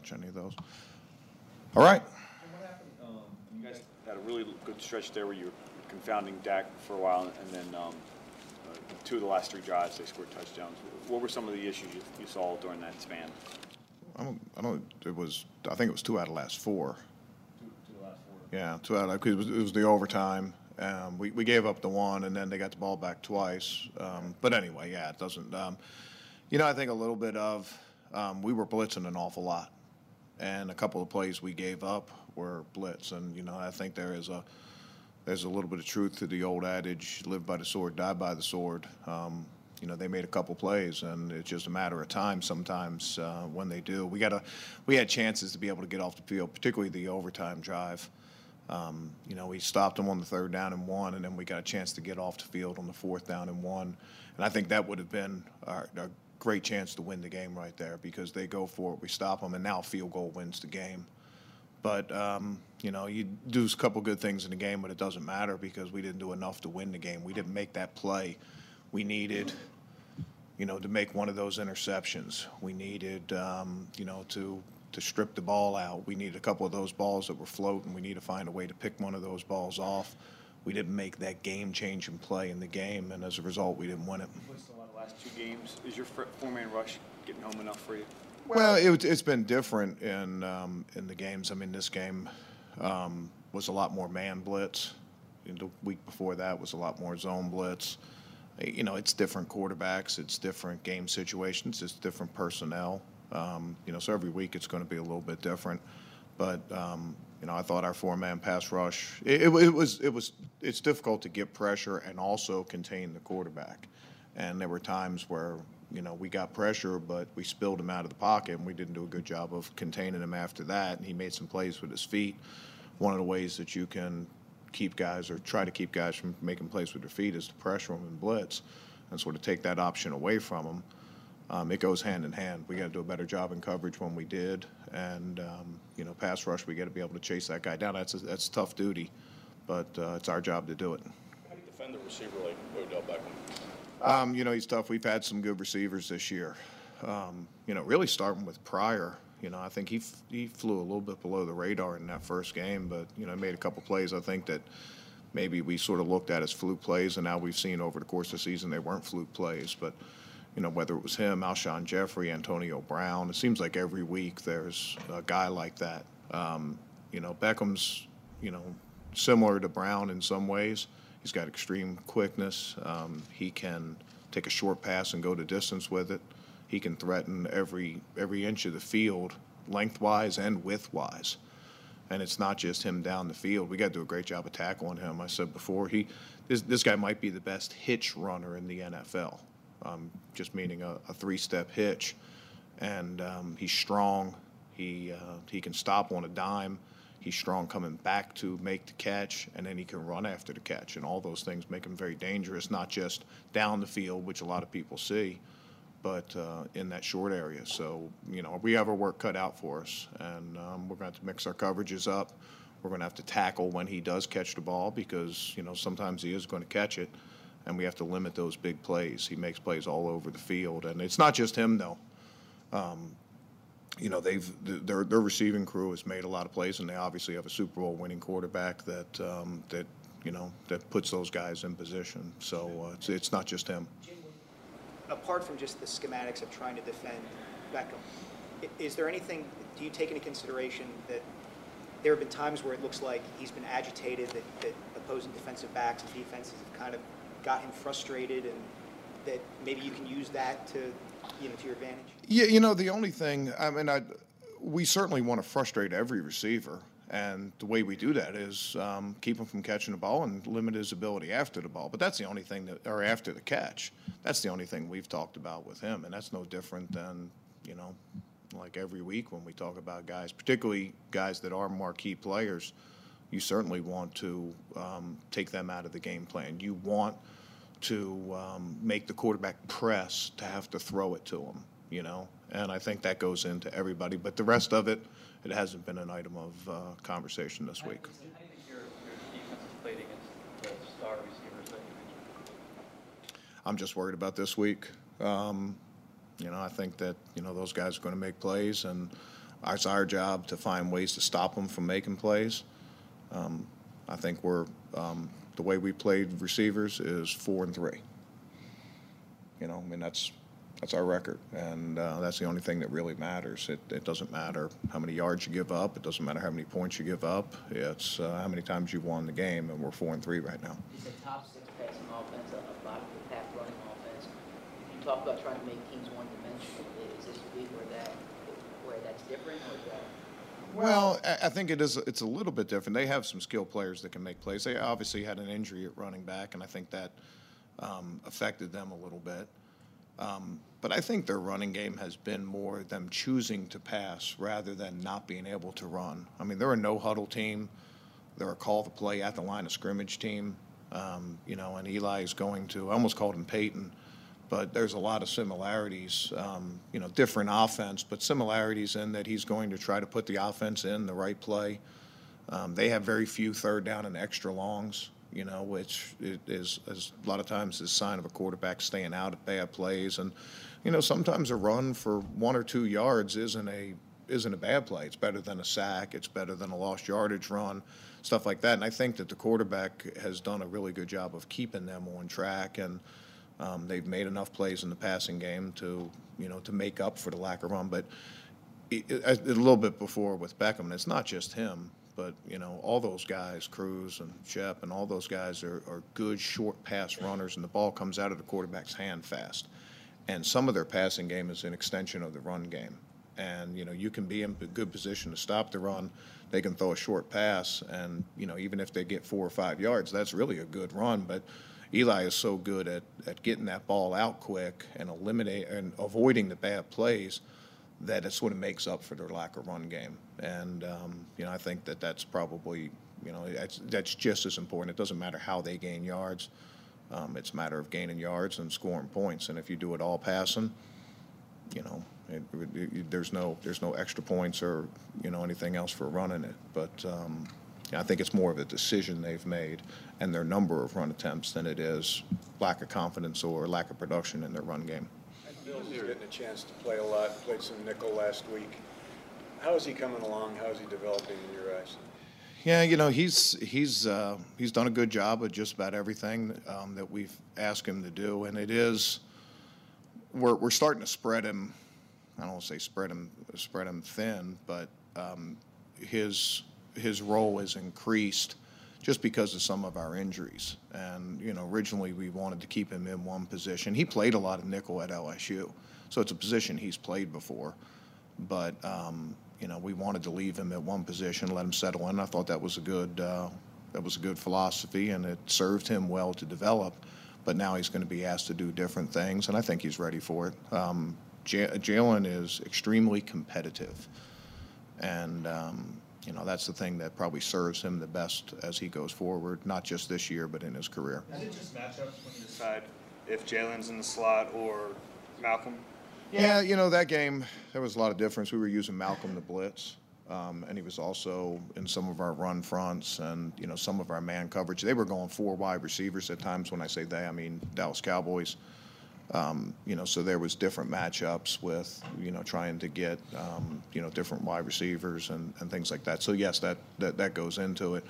touch any of those. All right. And what happened, um, you guys had a really good stretch there where you were confounding Dak for a while, and then, um, uh, two of the last three drives, they scored touchdowns. What were some of the issues you, you saw during that span? I don't, I don't, it was, I think it was two out of the last four. Two, two of the last four. Yeah, two out of, it was, it was the overtime. Um, we, we gave up the one, and then they got the ball back twice. Um, but anyway, yeah, it doesn't, um, you know, I think a little bit of, um, we were blitzing an awful lot. And a couple of plays we gave up were blitz. And, you know, I think there is a, there's a little bit of truth to the old adage, live by the sword, die by the sword. Um, you know, they made a couple plays, and it's just a matter of time sometimes uh, when they do. We got a, we had chances to be able to get off the field, particularly the overtime drive. Um, you know, we stopped them on the third down and one, and then we got a chance to get off the field on the fourth down and one. And I think that would have been our, a great chance to win the game right there because they go for it, we stop them, and now field goal wins the game. But um, you know, you do a couple good things in the game, but it doesn't matter because we didn't do enough to win the game. We didn't make that play. We needed, you know, to make one of those interceptions. We needed, um, you know, to to strip the ball out. We needed a couple of those balls that were floating. We need to find a way to pick one of those balls off. We didn't make that game-changing play in the game, and as a result, we didn't win it. What's the last two games? Is your four-man rush getting home enough for you? Well, it, it's been different in um, in the games. I mean, this game um, was a lot more man blitz. The week before that was a lot more zone blitz. You know, it's different quarterbacks, it's different game situations, it's different personnel. Um, you know, so every week it's going to be a little bit different. But um, you know, I thought our four-man pass rush. It, it, was it was it's difficult to get pressure and also contain the quarterback. And there were times where you know we got pressure, but we spilled him out of the pocket, and we didn't do a good job of containing him after that. And he made some plays with his feet. One of the ways that you can keep guys or try to keep guys from making plays with their feet is to pressure them and blitz, and sort of take that option away from them. Um, it goes hand in hand. We got to do a better job in coverage when we did, and um, you know, pass rush. We got to be able to chase that guy down. That's a, that's tough duty, but uh, it's our job to do it. How do you defend the receiver like Odell Beckham? Um, you know, he's tough. We've had some good receivers this year. Um, you know, really starting with Pryor. You know, I think he f- he flew a little bit below the radar in that first game, but you know, made a couple plays. I think that maybe we sort of looked at as fluke plays, and now we've seen over the course of the season they weren't fluke plays. But you know, whether it was him, Alshon Jeffery, Antonio Brown, it seems like every week there's a guy like that. Um, you know, Beckham's, you know, similar to Brown in some ways. He's got extreme quickness. Um, he can take a short pass and go to distance with it. He can threaten every every inch of the field, lengthwise and widthwise. And it's not just him down the field. We got to do a great job of tackling him. I said before, he this this guy might be the best hitch runner in the NFL. Um, just meaning a, a three-step hitch, and um, he's strong. He uh, he can stop on a dime. He's strong coming back to make the catch, and then he can run after the catch, and all those things make him very dangerous. Not just down the field, which a lot of people see, but uh, in that short area. So you know we have our work cut out for us, and um, we're going to have to mix our coverages up. We're going to have to tackle when he does catch the ball because you know sometimes he is going to catch it, and we have to limit those big plays. He makes plays all over the field, and it's not just him though. Um, you know they've their their receiving crew has made a lot of plays, and they obviously have a Super Bowl winning quarterback that um, that you know that puts those guys in position. So uh, it's it's not just him. Apart from just the schematics of trying to defend Beckham, is there anything, do you take into consideration that there have been times where it looks like he's been agitated, that, that opposing defensive backs and defenses have kind of got him frustrated, and that maybe you can use that to, you know, to your advantage? Yeah, you know, the only thing, I mean, I, we certainly want to frustrate every receiver. And the way we do that is um, keep him from catching the ball and limit his ability after the ball. But that's the only thing that, or after the catch. That's the only thing we've talked about with him. And that's no different than, you know, like every week when we talk about guys, particularly guys that are marquee players. You certainly want to um, take them out of the game plan. You want to um, make the quarterback press to have to throw it to him, you know? And I think that goes into everybody. But the rest of it, it hasn't been an item of uh, conversation this week. How do you think your, your defense played against the star receivers that you mentioned? I'm just worried about this week. Um, you know, I think that, you know, those guys are going to make plays, and it's our job to find ways to stop them from making plays. Um, I think we're, um, the way we played receivers is four and three. You know, I mean, that's, that's our record, and uh, that's the only thing that really matters. It, it doesn't matter how many yards you give up, it doesn't matter how many points you give up, it's uh, how many times you've won the game, and we're four and three right now. A top six passing offense, a bottom of running offense. You talk about trying to make teams one-dimensional. Is this a week where that, where that's different, or is that? Well, I, think it is. It's a little bit different. They have some skilled players that can make plays. They obviously had an injury at running back, and I think that um, affected them a little bit. Um, but I think their running game has been more them choosing to pass rather than not being able to run. I mean, they're a no huddle team. They're a call the play at the line of scrimmage team. Um, you know, and Eli is going to. I almost called him Peyton but there's a lot of similarities. Um, you know, different offense, but similarities in that he's going to try to put the offense in the right play. Um, they have very few third down and extra longs. You know, which is, is a lot of times is a sign of a quarterback staying out of bad plays, and you know sometimes a run for one or two yards isn't a isn't a bad play. It's better than a sack. It's better than a lost yardage run, stuff like that. And I think that the quarterback has done a really good job of keeping them on track and. Um, they've made enough plays in the passing game to, you know, to make up for the lack of run. But it, it, a little bit before with Beckham, it's not just him, but you know, all those guys, Cruz and Shep, and all those guys are, are good short pass runners, and the ball comes out of the quarterback's hand fast. And some of their passing game is an extension of the run game. And you know, you can be in a good position to stop the run. They can throw a short pass, and you know, even if they get four or five yards, that's really a good run. But Eli is so good at, at getting that ball out quick and eliminate and avoiding the bad plays that it sort of makes up for their lack of run game. And um, you know, I think that that's probably you know that's that's just as important. It doesn't matter how they gain yards. Um, it's a matter of gaining yards and scoring points. And if you do it all passing, you know, it, it, it, there's no there's no extra points or you know anything else for running it. But um, I think it's more of a decision they've made and their number of run attempts than it is lack of confidence or lack of production in their run game. Mills is getting a chance to play a lot, played some nickel last week. How is he coming along? How is he developing in your eyes? Yeah, you know he's he's uh, he's done a good job of just about everything um, that we've asked him to do, and it is we're we're starting to spread him. I don't want to say spread him spread him thin, but um, his his role has increased just because of some of our injuries. And, you know, originally we wanted to keep him in one position. He played a lot of nickel at LSU, so it's a position he's played before. But, um, you know, we wanted to leave him at one position, let him settle in. I thought that was a good, uh, that was a good philosophy, and it served him well to develop. But now he's going to be asked to do different things, and I think he's ready for it. Um, Jalen is extremely competitive, and um, you know, that's the thing that probably serves him the best as he goes forward, not just this year, but in his career. Is it just matchups when you decide if Jalen's in the slot or Malcolm? Yeah, you know, that game, there was a lot of difference. We were using Malcolm to blitz, um, and he was also in some of our run fronts and, you know, some of our man coverage. They were going four wide receivers at times. When I say they, I mean Dallas Cowboys. Um, you know, so there was different matchups with, you know, trying to get, um, you know, different wide receivers and, and things like that. So yes, that that, that goes into it.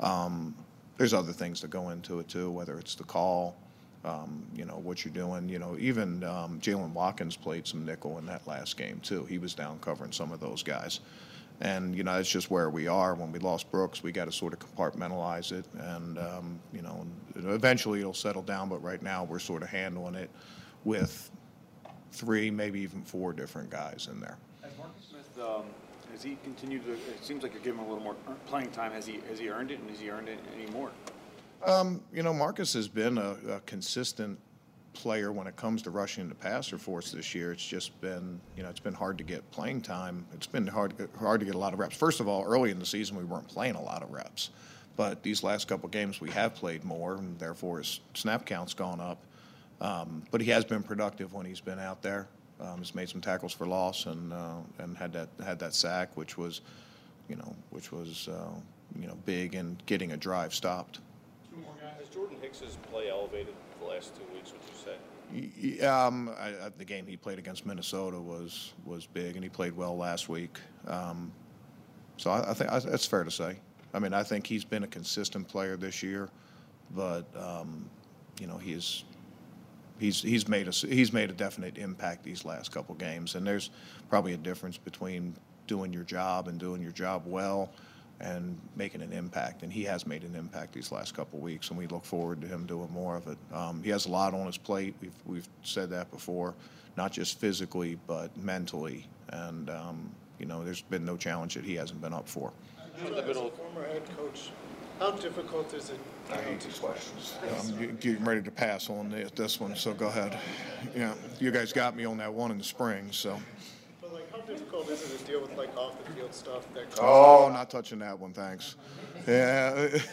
Um, there's other things that go into it too, whether it's the call, um, you know, what you're doing. You know, even um, Jaylen Watkins played some nickel in that last game too. He was down covering some of those guys. And you know that's just where we are. When we lost Brooks, we got to sort of compartmentalize it, and um, you know, eventually it'll settle down. But right now we're sort of handling it with three, maybe even four different guys in there. Has Marcus Smith, um, has he continued to, it seems like you're giving him a little more playing time. Has he, has he earned it and has he earned it anymore? Um, you know, Marcus has been a, a, consistent player when it comes to rushing the passer for us this year. It's just been, you know, it's been hard to get playing time. It's been hard, hard to get a lot of reps. First of all, early in the season, we weren't playing a lot of reps. But these last couple games, we have played more, and therefore his snap count's gone up. Um, but he has been productive when he's been out there. Um, he's made some tackles for loss and uh, and had that had that sack, which was, you know, which was uh, you know big in getting a drive stopped. Jordan Hicks's play elevated the last two weeks, would you say? Um, I, the game he played against Minnesota was was big, and he played well last week. Um, so I, I think I, that's fair to say. I mean, I think he's been a consistent player this year, but um, you know he's he's he's made a he's made a definite impact these last couple games, and there's probably a difference between doing your job and doing your job well and making an impact. And he has made an impact these last couple of weeks, and we look forward to him doing more of it. Um, he has a lot on his plate. We've we've said that before, not just physically but mentally. And um, you know, there's been no challenge that he hasn't been up for. In the middle, Former head coach, how difficult is it? I hate these questions. I'm getting ready to pass on this, this one, so go ahead. Yeah, you guys got me on that one in the spring, so. But like, how difficult is it to deal with like off the field stuff that? Oh, not touching that one, thanks. Yeah,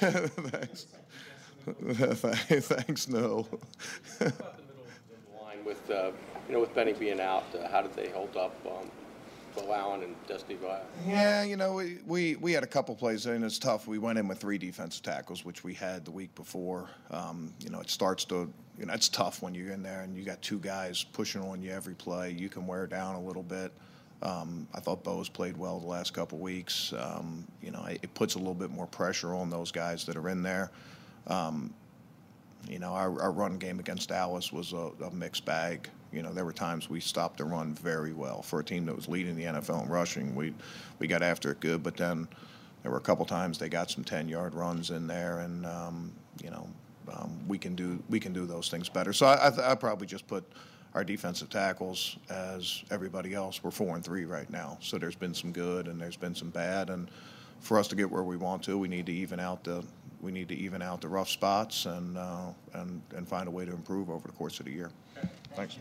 thanks. Thanks, no. line with, uh, you know, with Bennie being out, uh, how did they hold up, um, Beau Allen and Destiny Glad? Yeah, you know, we, we, we had a couple plays, and it's tough. We went in with three defensive tackles, which we had the week before. Um, you know, it starts to, you know, it's tough when you're in there and you got two guys pushing on you every play. You can wear down a little bit. Um, I thought Beau's played well the last couple weeks. Um, you know, it, it puts a little bit more pressure on those guys that are in there. Um, you know, our, our run game against Dallas was a, a mixed bag. You know, there were times we stopped the run very well for a team that was leading the NFL in rushing. We we got after it good, but then there were a couple times they got some ten yard runs in there, and um, you know, um, we can do we can do those things better. So I I, I probably just put our defensive tackles as everybody else. We're four and three right now, so there's been some good and there's been some bad, and for us to get where we want to, we need to even out the we need to even out the rough spots and uh, and and find a way to improve over the course of the year. Thanks.